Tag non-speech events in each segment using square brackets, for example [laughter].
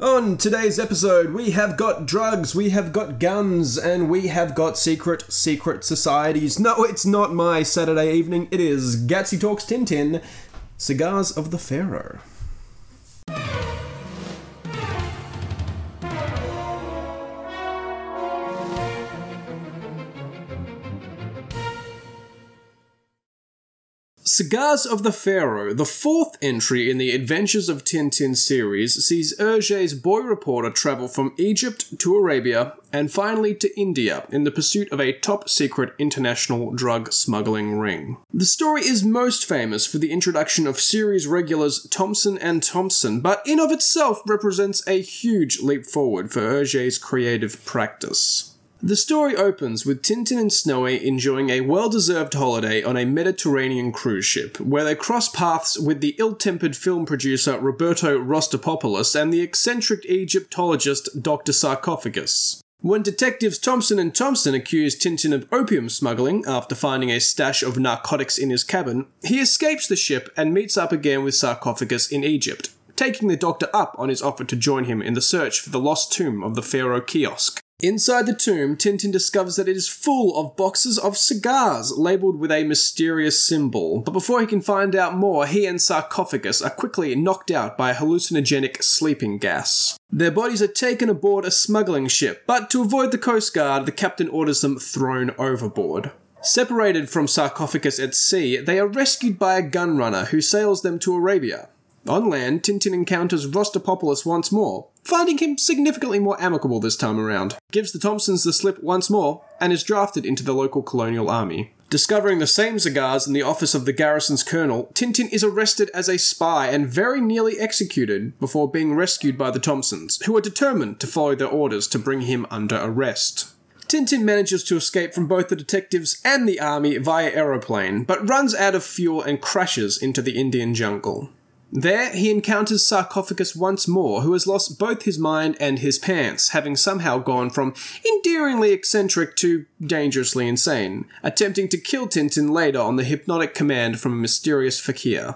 On today's episode, we have got drugs, we have got guns, and we have got secret, secret societies. No, it's not my Saturday evening, it is Gatsy Talks Tintin, Cigars of the Pharaoh. Cigars of the Pharaoh, the fourth entry in the Adventures of Tintin series, sees Hergé's boy reporter travel from Egypt to Arabia and finally to India in the pursuit of a top secret international drug smuggling ring. The story is most famous for the introduction of series regulars Thompson and Thompson, but in of itself represents a huge leap forward for Hergé's creative practice. The story opens with Tintin and Snowy enjoying a well deserved holiday on a Mediterranean cruise ship, where they cross paths with the ill tempered film producer Roberto Rastapopoulos and the eccentric Egyptologist Dr. Sarcophagus. When detectives Thompson and Thompson accuse Tintin of opium smuggling after finding a stash of narcotics in his cabin, he escapes the ship and meets up again with Sarcophagus in Egypt, taking the doctor up on his offer to join him in the search for the lost tomb of the Pharaoh Kih-Oskh. Inside the tomb, Tintin discovers that it is full of boxes of cigars labeled with a mysterious symbol. But before he can find out more, he and Sarcophagus are quickly knocked out by a hallucinogenic sleeping gas. Their bodies are taken aboard a smuggling ship, but to avoid the Coast Guard, the captain orders them thrown overboard. Separated from Sarcophagus at sea, they are rescued by a gunrunner who sails them to Arabia. On land, Tintin encounters Rastapopoulos once more, finding him significantly more amicable this time around. Gives the Thompsons the slip once more, and is drafted into the local colonial army. Discovering the same cigars in the office of the garrison's colonel, Tintin is arrested as a spy and very nearly executed before being rescued by the Thompsons, who are determined to follow their orders to bring him under arrest. Tintin manages to escape from both the detectives and the army via aeroplane, but runs out of fuel and crashes into the Indian jungle. There, he encounters Sarcophagus once more, who has lost both his mind and his pants, having somehow gone from endearingly eccentric to dangerously insane, attempting to kill Tintin later on the hypnotic command from a mysterious fakir.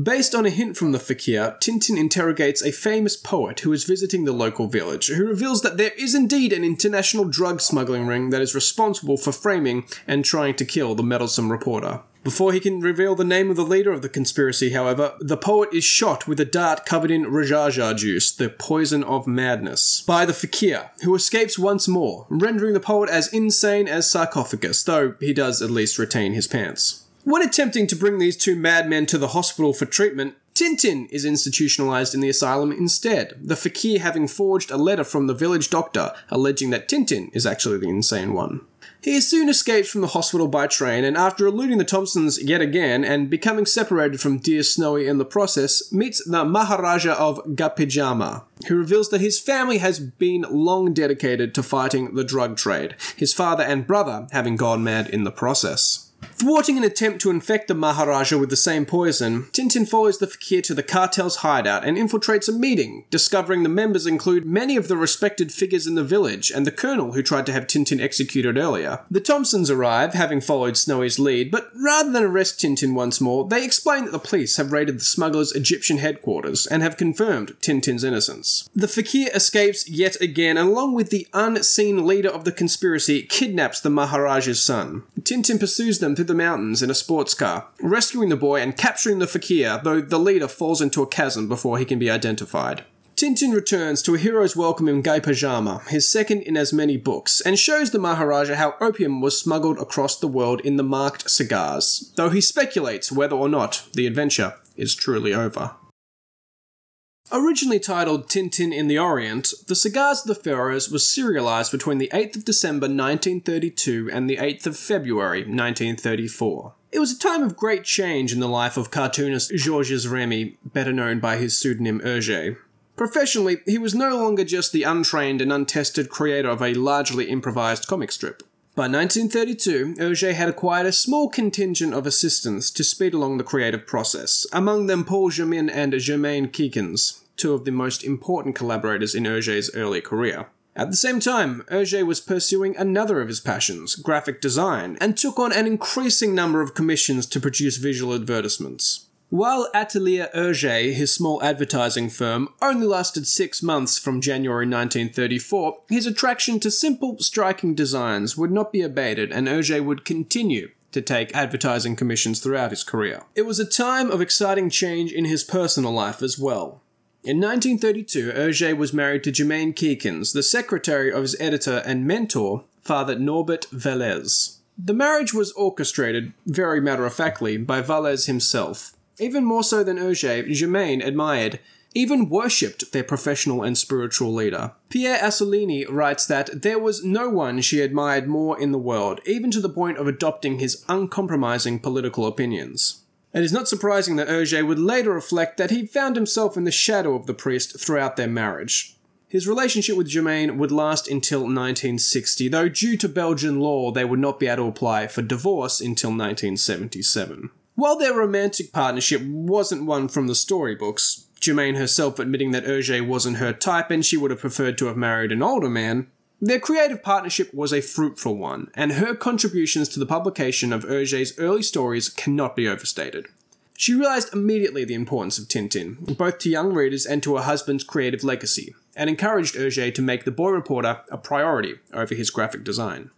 Based on a hint from the fakir, Tintin interrogates a famous poet who is visiting the local village, who reveals that there is indeed an international drug smuggling ring that is responsible for framing and trying to kill the meddlesome reporter. Before he can reveal the name of the leader of the conspiracy, however, the poet is shot with a dart covered in Rajaijah juice, the poison of madness, by the fakir, who escapes once more, rendering the poet as insane as sarcophagus, though he does at least retain his pants. When attempting to bring these two madmen to the hospital for treatment, Tintin is institutionalized in the asylum instead, the fakir having forged a letter from the village doctor alleging that Tintin is actually the insane one. He soon escapes from the hospital by train, and after eluding the Thompsons yet again and becoming separated from dear Snowy in the process, meets the Maharaja of Gaipajama, who reveals that his family has been long dedicated to fighting the drug trade, his father and brother having gone mad in the process. Thwarting an attempt to infect the Maharaja with the same poison, Tintin follows the fakir to the cartel's hideout and infiltrates a meeting, discovering the members include many of the respected figures in the village and the colonel who tried to have Tintin executed earlier. The Thompsons arrive, having followed Snowy's lead, but rather than arrest Tintin once more, they explain that the police have raided the smugglers' Egyptian headquarters and have confirmed Tintin's innocence. The fakir escapes yet again, and along with the unseen leader of the conspiracy, kidnaps the Maharaja's son. Tintin pursues them through the mountains in a sports car, rescuing the boy and capturing the fakir, though the leader falls into a chasm before he can be identified. Tintin returns to a hero's welcome in Gaipajama, his second in as many books, and shows the Maharaja how opium was smuggled across the world in the marked cigars, though he speculates whether or not the adventure is truly over. Originally titled Tintin in the Orient, The Cigars of the Pharaohs was serialized between the 8th of December 1932 and the 8th of February 1934. It was a time of great change in the life of cartoonist Georges Remi, better known by his pseudonym Hergé. Professionally, he was no longer just the untrained and untested creator of a largely improvised comic strip. By 1932, Hergé had acquired a small contingent of assistants to speed along the creative process, among them Paul Jamin and Germaine Kieckens, two of the most important collaborators in Hergé's early career. At the same time, Hergé was pursuing another of his passions, graphic design, and took on an increasing number of commissions to produce visual advertisements. While Atelier Hergé, his small advertising firm, only lasted six months from January 1934, his attraction to simple, striking designs would not be abated, and Hergé would continue to take advertising commissions throughout his career. It was a time of exciting change in his personal life as well. In 1932, Hergé was married to Germaine Kieckens, the secretary of his editor and mentor, Father Norbert Wallez. The marriage was orchestrated, very matter of factly, by Wallez himself. Even more so than Hergé, Germaine admired, even worshipped their professional and spiritual leader. Pierre Assouline writes that there was no one she admired more in the world, even to the point of adopting his uncompromising political opinions. It is not surprising that Hergé would later reflect that he found himself in the shadow of the priest throughout their marriage. His relationship with Germaine would last until 1960, though due to Belgian law they would not be able to apply for divorce until 1977. While their romantic partnership wasn't one from the storybooks, Germaine herself admitting that Hergé wasn't her type and she would have preferred to have married an older man, their creative partnership was a fruitful one, and her contributions to the publication of Hergé's early stories cannot be overstated. She realised immediately the importance of Tintin, both to young readers and to her husband's creative legacy, and encouraged Hergé to make the boy reporter a priority over his graphic design.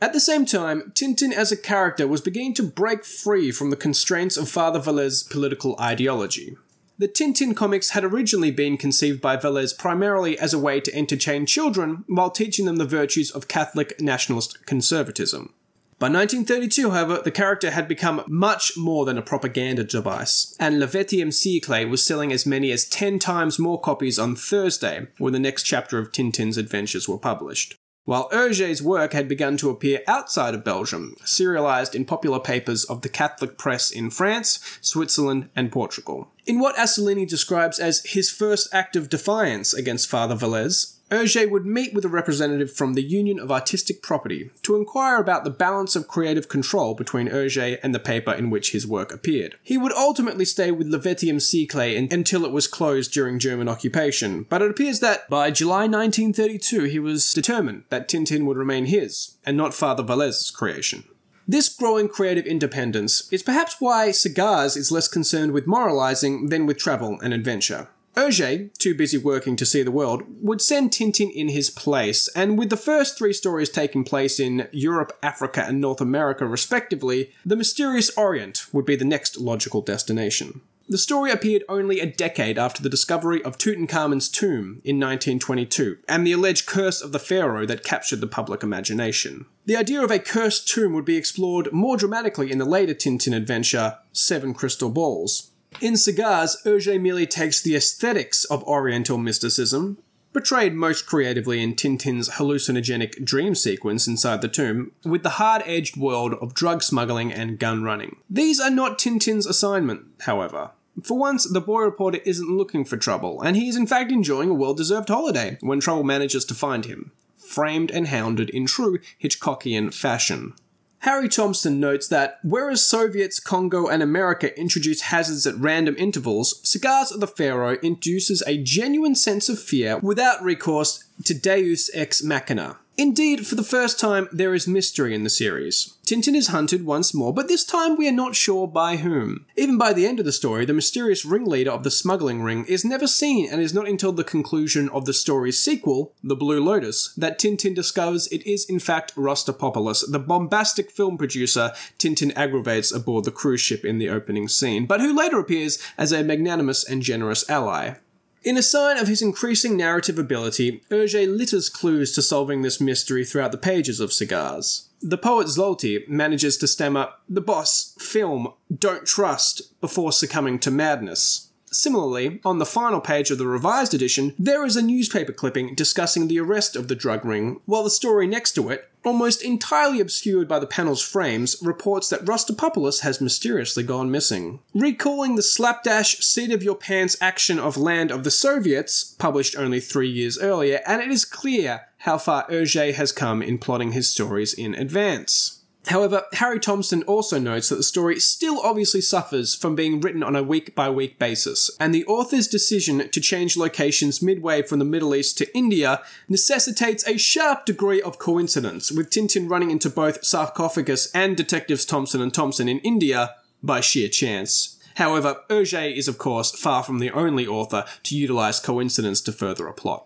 At the same time, Tintin as a character was beginning to break free from the constraints of Father Wallez's political ideology. The Tintin comics had originally been conceived by Wallez primarily as a way to entertain children while teaching them the virtues of Catholic nationalist conservatism. By 1932, however, the character had become much more than a propaganda device, and Le Vingtième siècle was selling as many as 10 times more copies on Thursday when the next chapter of Tintin's adventures were published while Hergé's work had begun to appear outside of Belgium, serialized in popular papers of the Catholic press in France, Switzerland, and Portugal. In what Assouline describes as his first act of defiance against Father Wallez, Hergé would meet with a representative from the Union of Artistic Property to inquire about the balance of creative control between Hergé and the paper in which his work appeared. He would ultimately stay with Le Vingtième siècle until it was closed during German occupation, but it appears that by July 1932 he was determined that Tintin would remain his, and not Father Wallez's creation. This growing creative independence is perhaps why Cigars is less concerned with moralizing than with travel and adventure. Hergé, too busy working to see the world, would send Tintin in his place, and with the first three stories taking place in Europe, Africa, and North America respectively, the mysterious Orient would be the next logical destination. The story appeared only a decade after the discovery of Tutankhamun's tomb in 1922, and the alleged curse of the pharaoh that captured the public imagination. The idea of a cursed tomb would be explored more dramatically in the later Tintin adventure, Seven Crystal Balls. In Cigars, Hergé merely takes the aesthetics of Oriental mysticism, portrayed most creatively in Tintin's hallucinogenic dream sequence inside the tomb, with the hard edged world of drug smuggling and gun running. These are not Tintin's assignment, however. For once, the boy reporter isn't looking for trouble, and he is in fact enjoying a well deserved holiday when trouble manages to find him, framed and hounded in true Hitchcockian fashion. Harry Thompson notes that whereas Soviets, Congo, and America introduce hazards at random intervals, Cigars of the Pharaoh induces a genuine sense of fear without recourse to deus ex machina. Indeed, for the first time, there is mystery in the series. Tintin is hunted once more, but this time we are not sure by whom. Even by the end of the story, the mysterious ringleader of the smuggling ring is never seen, and is not until the conclusion of the story's sequel, The Blue Lotus, that Tintin discovers it is in fact Rastapopoulos, the bombastic film producer Tintin aggravates aboard the cruise ship in the opening scene, but who later appears as a magnanimous and generous ally. In a sign of his increasing narrative ability, Hergé litters clues to solving this mystery throughout the pages of Cigars. The poet Zloty manages to stammer, the boss, film, don't trust, before succumbing to madness. Similarly, on the final page of the revised edition, there is a newspaper clipping discussing the arrest of the drug ring, while the story next to it, almost entirely obscured by the panel's frames, reports that Rastapopoulos has mysteriously gone missing. Recalling the slapdash seat of your pants action of Land of the Soviets, published only three years earlier, and it is clear how far Hergé has come in plotting his stories in advance. However, Harry Thompson also notes that the story still obviously suffers from being written on a week by week basis, and the author's decision to change locations midway from the Middle East to India necessitates a sharp degree of coincidence, with Tintin running into both Sarcophagus and Detectives Thompson and Thompson in India by sheer chance. However, Hergé is, of course, far from the only author to utilize coincidence to further a plot.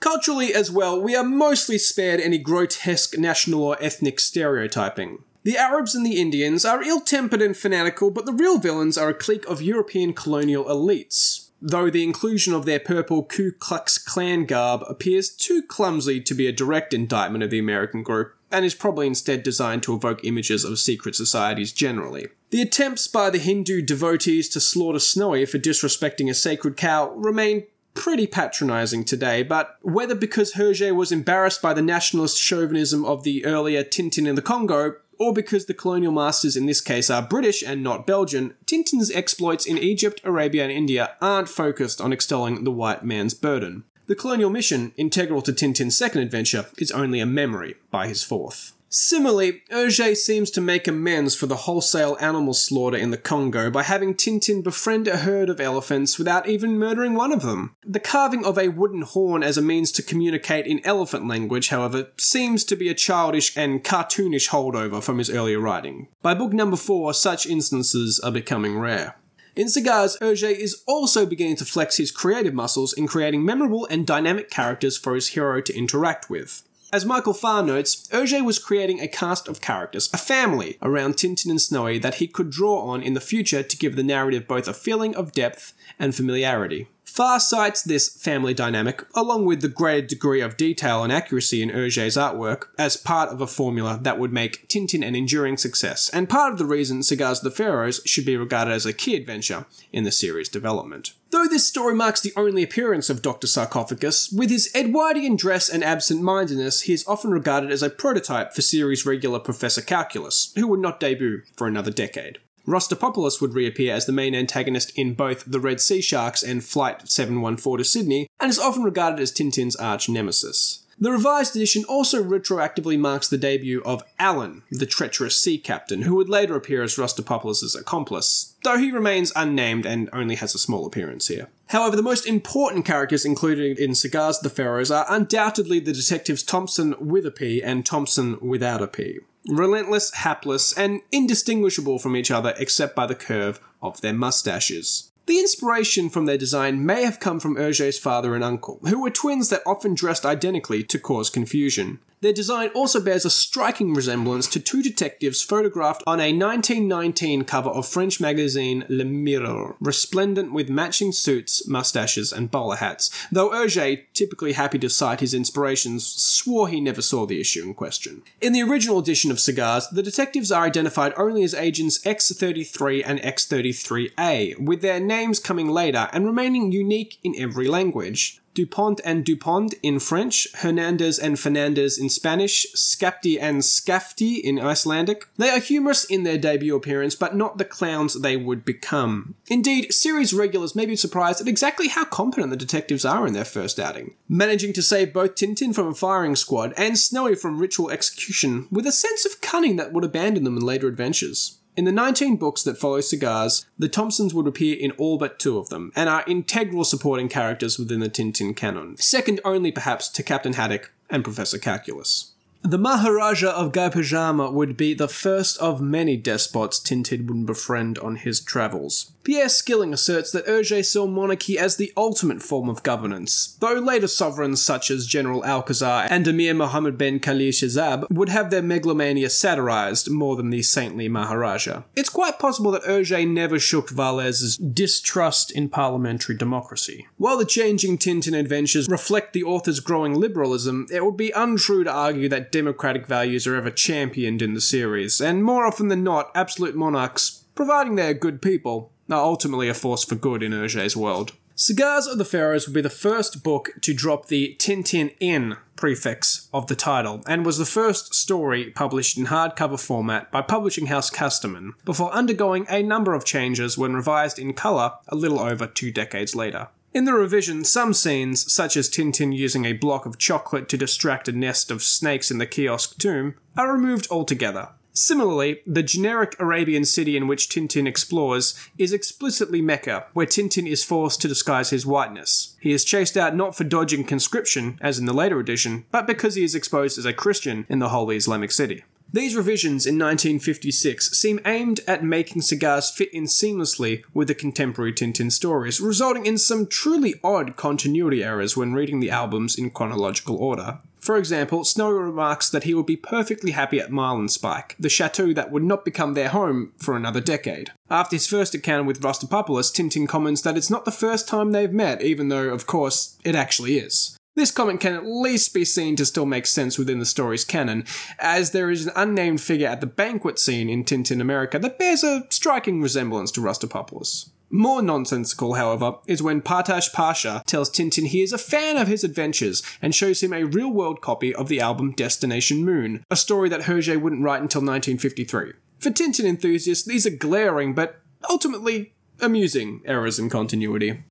Culturally, as well, we are mostly spared any grotesque national or ethnic stereotyping. The Arabs and the Indians are ill tempered and fanatical, but the real villains are a clique of European colonial elites. Though the inclusion of their purple Ku Klux Klan garb appears too clumsy to be a direct indictment of the American group, and is probably instead designed to evoke images of secret societies generally. The attempts by the Hindu devotees to slaughter Snowy for disrespecting a sacred cow remain pretty patronising today, but whether because Hergé was embarrassed by the nationalist chauvinism of the earlier Tintin in the Congo, or because the colonial masters in this case are British and not Belgian, Tintin's exploits in Egypt, Arabia, and India aren't focused on extolling the white man's burden. The colonial mission, integral to Tintin's second adventure, is only a memory by his fourth. Similarly, Hergé seems to make amends for the wholesale animal slaughter in the Congo by having Tintin befriend a herd of elephants without even murdering one of them. The carving of a wooden horn as a means to communicate in elephant language, however, seems to be a childish and cartoonish holdover from his earlier writing. By book number four, such instances are becoming rare. In Cigars, Hergé is also beginning to flex his creative muscles in creating memorable and dynamic characters for his hero to interact with. As Michael Farr notes, Hergé was creating a cast of characters, a family, around Tintin and Snowy that he could draw on in the future to give the narrative both a feeling of depth and familiarity. Farr cites this family dynamic, along with the greater degree of detail and accuracy in Hergé's artwork, as part of a formula that would make Tintin an enduring success, and part of the reason Cigars of the Pharaohs should be regarded as a key adventure in the series' development. Though this story marks the only appearance of Dr. Sarcophagus, with his Edwardian dress and absent mindedness, he is often regarded as a prototype for series regular Professor Calculus, who would not debut for another decade. Rastapopoulos would reappear as the main antagonist in both The Red Sea Sharks and Flight 714 to Sydney, and is often regarded as Tintin's arch nemesis. The revised edition also retroactively marks the debut of Alan, the treacherous sea captain, who would later appear as Rastapopoulos' accomplice, though he remains unnamed and only has a small appearance here. However, the most important characters included in Cigars of the Pharaohs are undoubtedly the detectives Thompson with a P and Thompson without a P relentless, hapless, and indistinguishable from each other except by the curve of their mustaches. The inspiration from their design may have come from Hergé's father and uncle, who were twins that often dressed identically to cause confusion. Their design also bears a striking resemblance to two detectives photographed on a 1919 cover of French magazine Le Miroir, resplendent with matching suits, mustaches, and bowler hats, though Hergé, typically happy to cite his inspirations, swore he never saw the issue in question. In the original edition of Cigars, the detectives are identified only as agents X33 and X33A, with their names coming later and remaining unique in every language. Dupont and Dupont in French, Hernandez and Fernandez in Spanish, Skapti and Skafti in Icelandic. They are humorous in their debut appearance, but not the clowns they would become. Indeed, series regulars may be surprised at exactly how competent the detectives are in their first outing, managing to save both Tintin from a firing squad and Snowy from ritual execution with a sense of cunning that would abandon them in later adventures. In the 19 books that follow Cigars, the Thompsons would appear in all but two of them, and are integral supporting characters within the Tintin canon, second only perhaps to Captain Haddock and Professor Calculus. The Maharaja of Gaipajama would be the first of many despots Tintin would befriend on his travels. Pierre Skilling asserts that Hergé saw monarchy as the ultimate form of governance, though later sovereigns such as General Alcazar and Emir Mohammed ben Kalish Ezab would have their megalomania satirized more than the saintly Maharaja. It's quite possible that Hergé never shook Wallez's distrust in parliamentary democracy. While the changing Tintin adventures reflect the author's growing liberalism, it would be untrue to argue that democratic values are ever championed in the series, and more often than not, absolute monarchs, providing they are good people, are ultimately a force for good in Hergé's world. Cigars of the Pharaohs would be the first book to drop the Tintin in prefix of the title, and was the first story published in hardcover format by publishing house Casterman, before undergoing a number of changes when revised in colour a little over two decades later. In the revision, some scenes, such as Tintin using a block of chocolate to distract a nest of snakes in the Kih-Oskh tomb, are removed altogether, Similarly, the generic Arabian city in which Tintin explores is explicitly Mecca, where Tintin is forced to disguise his whiteness. He is chased out not for dodging conscription, as in the later edition, but because he is exposed as a Christian in the Holy Islamic city. These revisions in 1956 seem aimed at making cigars fit in seamlessly with the contemporary Tintin stories, resulting in some truly odd continuity errors when reading the albums in chronological order. For example, Snowy remarks that he would be perfectly happy at Marlinspike, the chateau that would not become their home for another decade. After his first encounter with Rastapopoulos, Tintin comments that it's not the first time they've met, even though, of course, it actually is. This comment can at least be seen to still make sense within the story's canon, as there is an unnamed figure at the banquet scene in Tintin America that bears a striking resemblance to Rastapopoulos. More nonsensical, however, is when Patrash Pasha tells Tintin he is a fan of his adventures and shows him a real world copy of the album Destination Moon, a story that Hergé wouldn't write until 1953. For Tintin enthusiasts, these are glaring but ultimately amusing errors in continuity.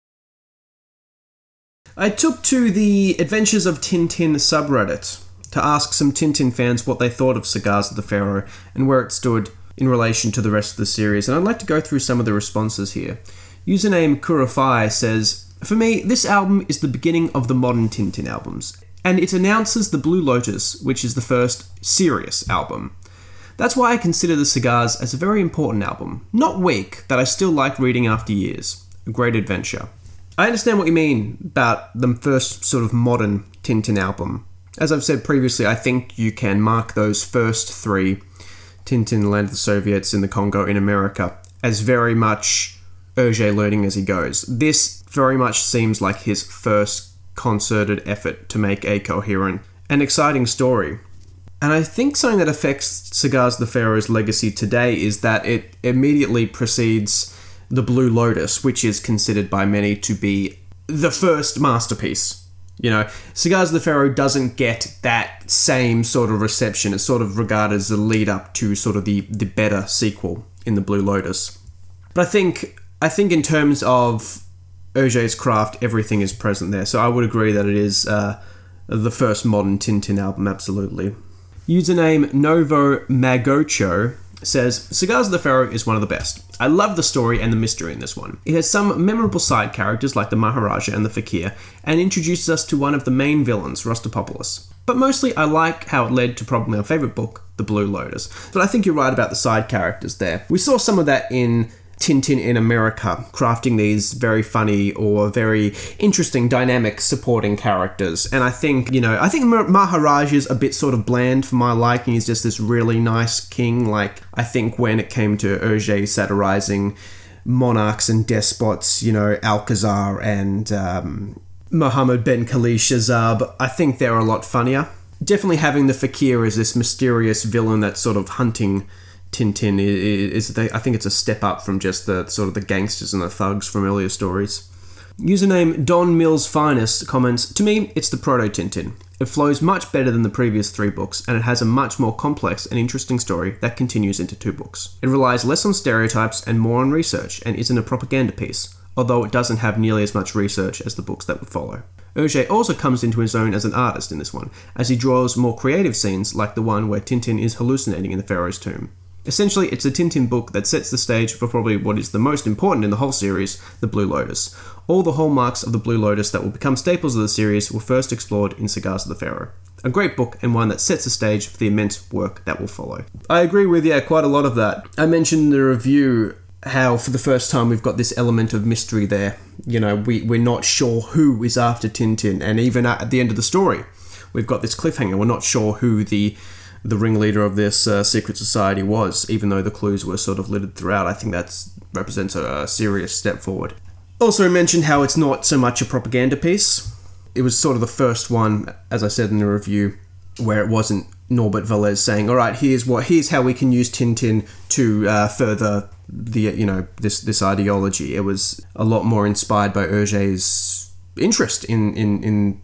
I took to the Adventures of Tintin subreddit to ask some Tintin fans what they thought of Cigars of the Pharaoh and where it stood in relation to the rest of the series, and I'd like to go through some of the responses here. Username Kurafai says, For me, this album is the beginning of the modern Tintin albums, and it announces The Blue Lotus, which is the first serious album. That's why I consider The Cigars as a very important album. Not weak, that I still like reading after years. A great adventure. I understand what you mean about the first sort of modern Tintin album. As I've said previously, I think you can mark those first three Tintin, Land of the Soviets, in the Congo, in America, as very much Hergé learning as he goes. This very much seems like his first concerted effort to make a coherent and exciting story. And I think something that affects Cigars the Pharaoh's legacy today is that it immediately precedes the Blue Lotus, which is considered by many to be the first masterpiece. You know, Cigars of the Pharaoh doesn't get that same sort of reception. It's sort of regarded as the lead up to sort of the, the better sequel in the Blue Lotus. But I think I think in terms of Hergé's craft, everything is present there. So I would agree that it is uh, the first modern Tintin album, absolutely. Username Novo Magocho says Cigars of the Pharaoh is one of the best. I love the story and the mystery in this one. It has some memorable side characters like the Maharaja and the Fakir, and introduces us to one of the main villains, Rastapopoulos. But mostly, I like how it led to probably my favourite book, The Blue Lotus. But I think you're right about the side characters there. We saw some of that in Tintin in America, crafting these very funny or very interesting, dynamic supporting characters. And I think, you know, I think Maharaj is a bit sort of bland for my liking. He's just this really nice king. Like, I think when it came to Hergé satirizing monarchs and despots, you know, Alcazar and um, Muhammad ben Kalish Ezab, I think they're a lot funnier. Definitely having the fakir as this mysterious villain that's sort of hunting Tintin is, is I think it's a step up from just the sort of the gangsters and the thugs from earlier stories. Username Don Mills Finest comments, To me, it's the proto Tintin. It flows much better than the previous three books, and it has a much more complex and interesting story that continues into two books. It relies less on stereotypes and more on research, and isn't a propaganda piece, although it doesn't have nearly as much research as the books that would follow. Hergé also comes into his own as an artist in this one, as he draws more creative scenes like the one where Tintin is hallucinating in the Pharaoh's tomb. Essentially, it's a Tintin book that sets the stage for probably what is the most important in the whole series, the Blue Lotus. All the hallmarks of the Blue Lotus that will become staples of the series were first explored in Cigars of the Pharaoh. A great book and one that sets the stage for the immense work that will follow. I agree with, yeah, quite a lot of that. I mentioned the review how for the first time we've got this element of mystery there. You know, we, we're not sure who is after Tintin, and even at the end of the story, we've got this cliffhanger. We're not sure who the the ringleader of this uh, secret society was, even though the clues were sort of littered throughout. I think that represents a, a serious step forward. Also, mentioned how it's not so much a propaganda piece. It was sort of the first one, as I said in the review, where it wasn't Norbert Wallez saying, "All right, here's what, here's how we can use Tintin to uh, further the you know this this ideology." It was a lot more inspired by Hergé's interest in in in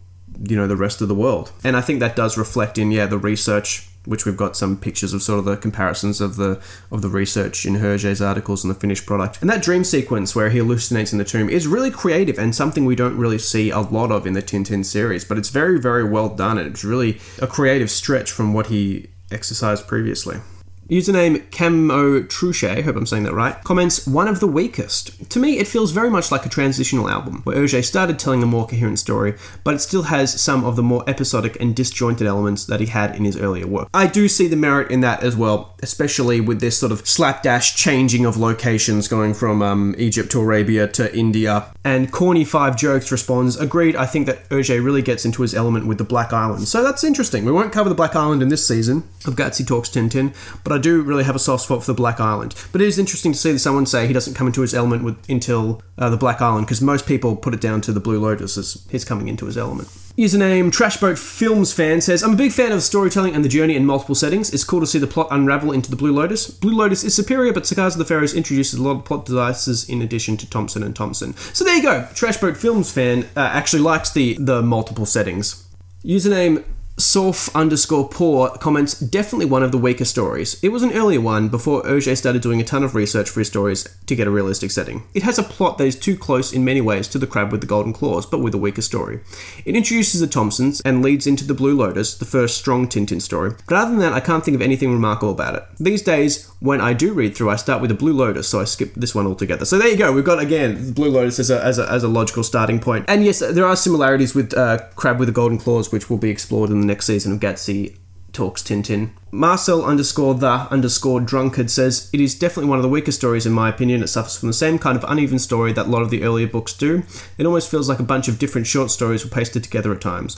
you know the rest of the world, and I think that does reflect in yeah the research which we've got some pictures of sort of the comparisons of the of the research in Hergé's articles and the finished product. And that dream sequence where he hallucinates in the tomb is really creative and something we don't really see a lot of in the Tintin series, but it's very very well done and it's really a creative stretch from what he exercised previously. Username Camo Truche, hope I'm saying that right, comments, one of the weakest. To me, it feels very much like a transitional album, where Hergé started telling a more coherent story, but it still has some of the more episodic and disjointed elements that he had in his earlier work. I do see the merit in that as well, especially with this sort of slapdash changing of locations going from um, Egypt to Arabia to India. And Corny Five Jokes responds, agreed, I think that Hergé really gets into his element with the Black Island. So that's interesting. We won't cover the Black Island in this season of Gatsy Talks Tintin, but I do really have a soft spot for the Black Island. But it is interesting to see someone say he doesn't come into his element with, until uh, the Black Island, because most people put it down to the Blue Lotus as his coming into his element. Username Trashboat Films fan says, I'm a big fan of storytelling and the journey in multiple settings. It's cool to see the plot unravel into the Blue Lotus. Blue Lotus is superior, but Cigars of the Pharaohs introduces a lot of plot devices in addition to Thompson and Thompson. So there you go. Trashboat Films fan uh, actually likes the the multiple settings. Username Sorf underscore poor comments definitely one of the weaker stories. It was an earlier one before Hergé started doing a ton of research for his stories to get a realistic setting. It has a plot that is too close in many ways to The Crab with the Golden Claws, but with a weaker story. It introduces the Thompsons and leads into The Blue Lotus, the first strong Tintin story. But other than that, I can't think of anything remarkable about it. These days, when I do read through, I start with The Blue Lotus, so I skip this one altogether. So there you go. We've got again Blue Lotus as a, as a, as a logical starting point. And yes, there are similarities with uh, Crab with the Golden Claws, which will be explored in the next season of Gatsy Talks Tintin. Marcel underscore the underscore drunkard says it is definitely one of the weaker stories in my opinion. It suffers from the same kind of uneven story that a lot of the earlier books do. It almost feels like a bunch of different short stories were pasted together at times.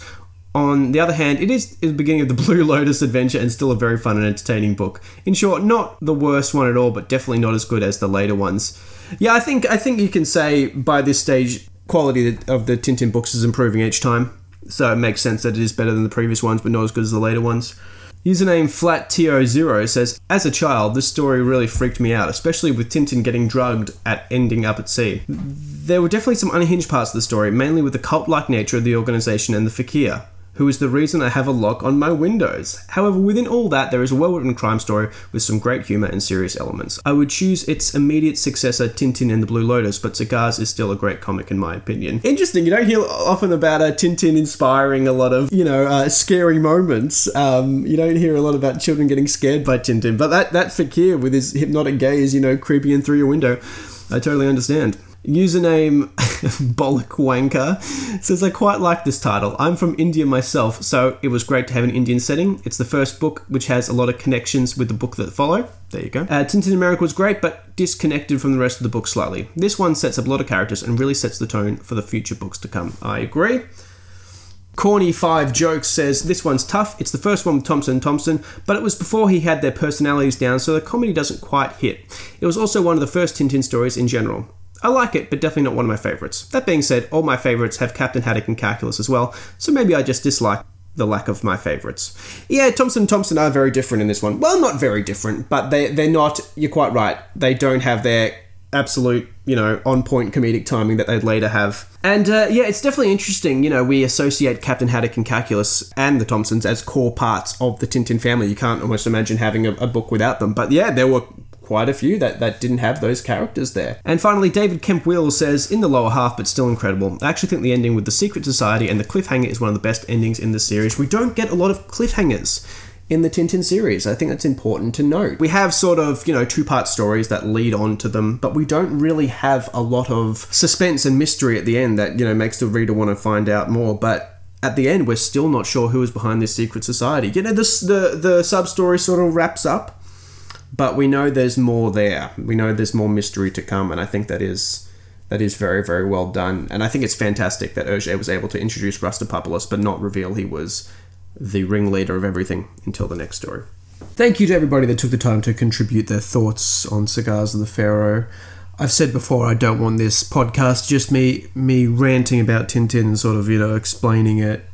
On the other hand, it is the beginning of the [laughs] Blue Lotus adventure and still a very fun and entertaining book. In short, not the worst one at all, but definitely not as good as the later ones. Yeah, I think I think you can say by this stage, quality of the Tintin books is improving each time. So it makes sense that it is better than the previous ones, but not as good as the later ones. Username FlatTO0 says, As a child, this story really freaked me out, especially with Tintin getting drugged at ending up at sea. There were definitely some unhinged parts of the story, mainly with the cult like nature of the organization and the fakir who is the reason I have a lock on my windows. However, within all that, there is a well written crime story with some great humour and serious elements. I would choose its immediate successor, Tintin and the Blue Lotus, but Cigars is still a great comic in my opinion. Interesting, you don't hear often about uh, Tintin inspiring a lot of, you know, uh, scary moments. Um, you don't hear a lot about children getting scared by Tintin, but that, that fakir with his hypnotic gaze, you know, creeping in through your window, I totally understand. Username [laughs] Bollock Wanker says, I quite like this title. I'm from India myself, so it was great to have an Indian setting. It's the first book which has a lot of connections with the book that follow. There you go. Uh, Tintin America was great, but disconnected from the rest of the book slightly. This one sets up a lot of characters and really sets the tone for the future books to come. I agree. Corny Five Jokes says this one's tough. It's the first one with Thompson and Thompson, but it was before he had their personalities down, so the comedy doesn't quite hit. It was also one of the first Tintin stories in general. I like it, but definitely not one of my favourites. That being said, all my favourites have Captain Haddock and Calculus as well, so maybe I just dislike the lack of my favourites. Yeah, Thompson and Thompson are very different in this one. Well, not very different, but they they're not. You're quite right. They don't have their absolute, you know, on point comedic timing that they'd later have. And uh, yeah, it's definitely interesting. You know, we associate Captain Haddock and Calculus and the Thompsons as core parts of the Tintin family. You can't almost imagine having a, a book without them. But yeah, there were quite a few that, that didn't have those characters there. And finally, David Kemp Will says, in the lower half, but still incredible. I actually think the ending with the Secret Society and the cliffhanger is one of the best endings in the series. We don't get a lot of cliffhangers in the Tintin series. I think that's important to note. We have sort of, you know, two part stories that lead on to them, but we don't really have a lot of suspense and mystery at the end that, you know, makes the reader want to find out more. But at the end, we're still not sure who is behind this secret society. You know, this, the, the sub story sort of wraps up but we know there's more there. We know there's more mystery to come, and I think that is that is very very well done. And I think it's fantastic that Hergé was able to introduce Rastapopoulos, but not reveal he was the ringleader of everything until the next story. Thank you to everybody that took the time to contribute their thoughts on Cigars of the Pharaoh. I've said before I don't want this podcast just me me ranting about Tintin sort of you know explaining it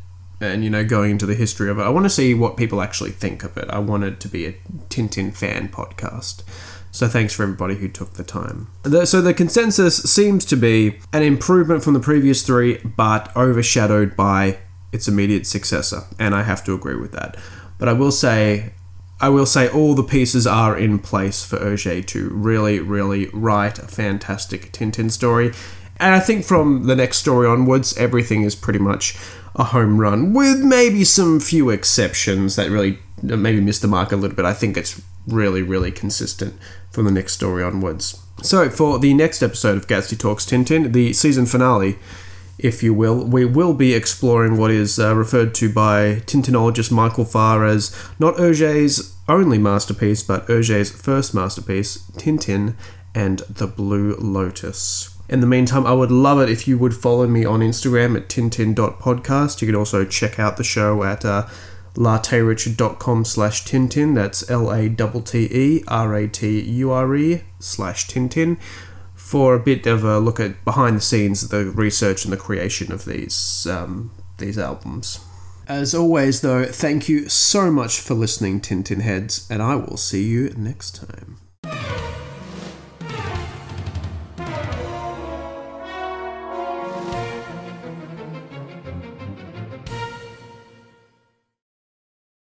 and you know going into the history of it. I want to see what people actually think of it. I want it to be a Tintin fan podcast. So thanks for everybody who took the time. so the consensus seems to be an improvement from the previous three, but overshadowed by its immediate successor, and I have to agree with that. But I will say I will say all the pieces are in place for Hergé to really, really write a fantastic Tintin story. And I think from the next story onwards, everything is pretty much a home run, with maybe some few exceptions that really maybe missed the mark a little bit. I think it's really, really consistent from the next story onwards. So, for the next episode of Gatsby Talks Tintin, the season finale, if you will, we will be exploring what is uh, referred to by Tintinologist Michael Farr as not Hergé's only masterpiece, but Hergé's first masterpiece, Tintin and the Blue Lotus. In the meantime, I would love it if you would follow me on Instagram at tintin.podcast. You can also check out the show at uh, latterature.com slash tintin. That's L-A-T-T-E-R-A-T-U-R-E slash tintin for a bit of a look at behind the scenes, the research and the creation of these um, these albums. As always, though, thank you so much for listening, Tintin Heads, and I will see you next time.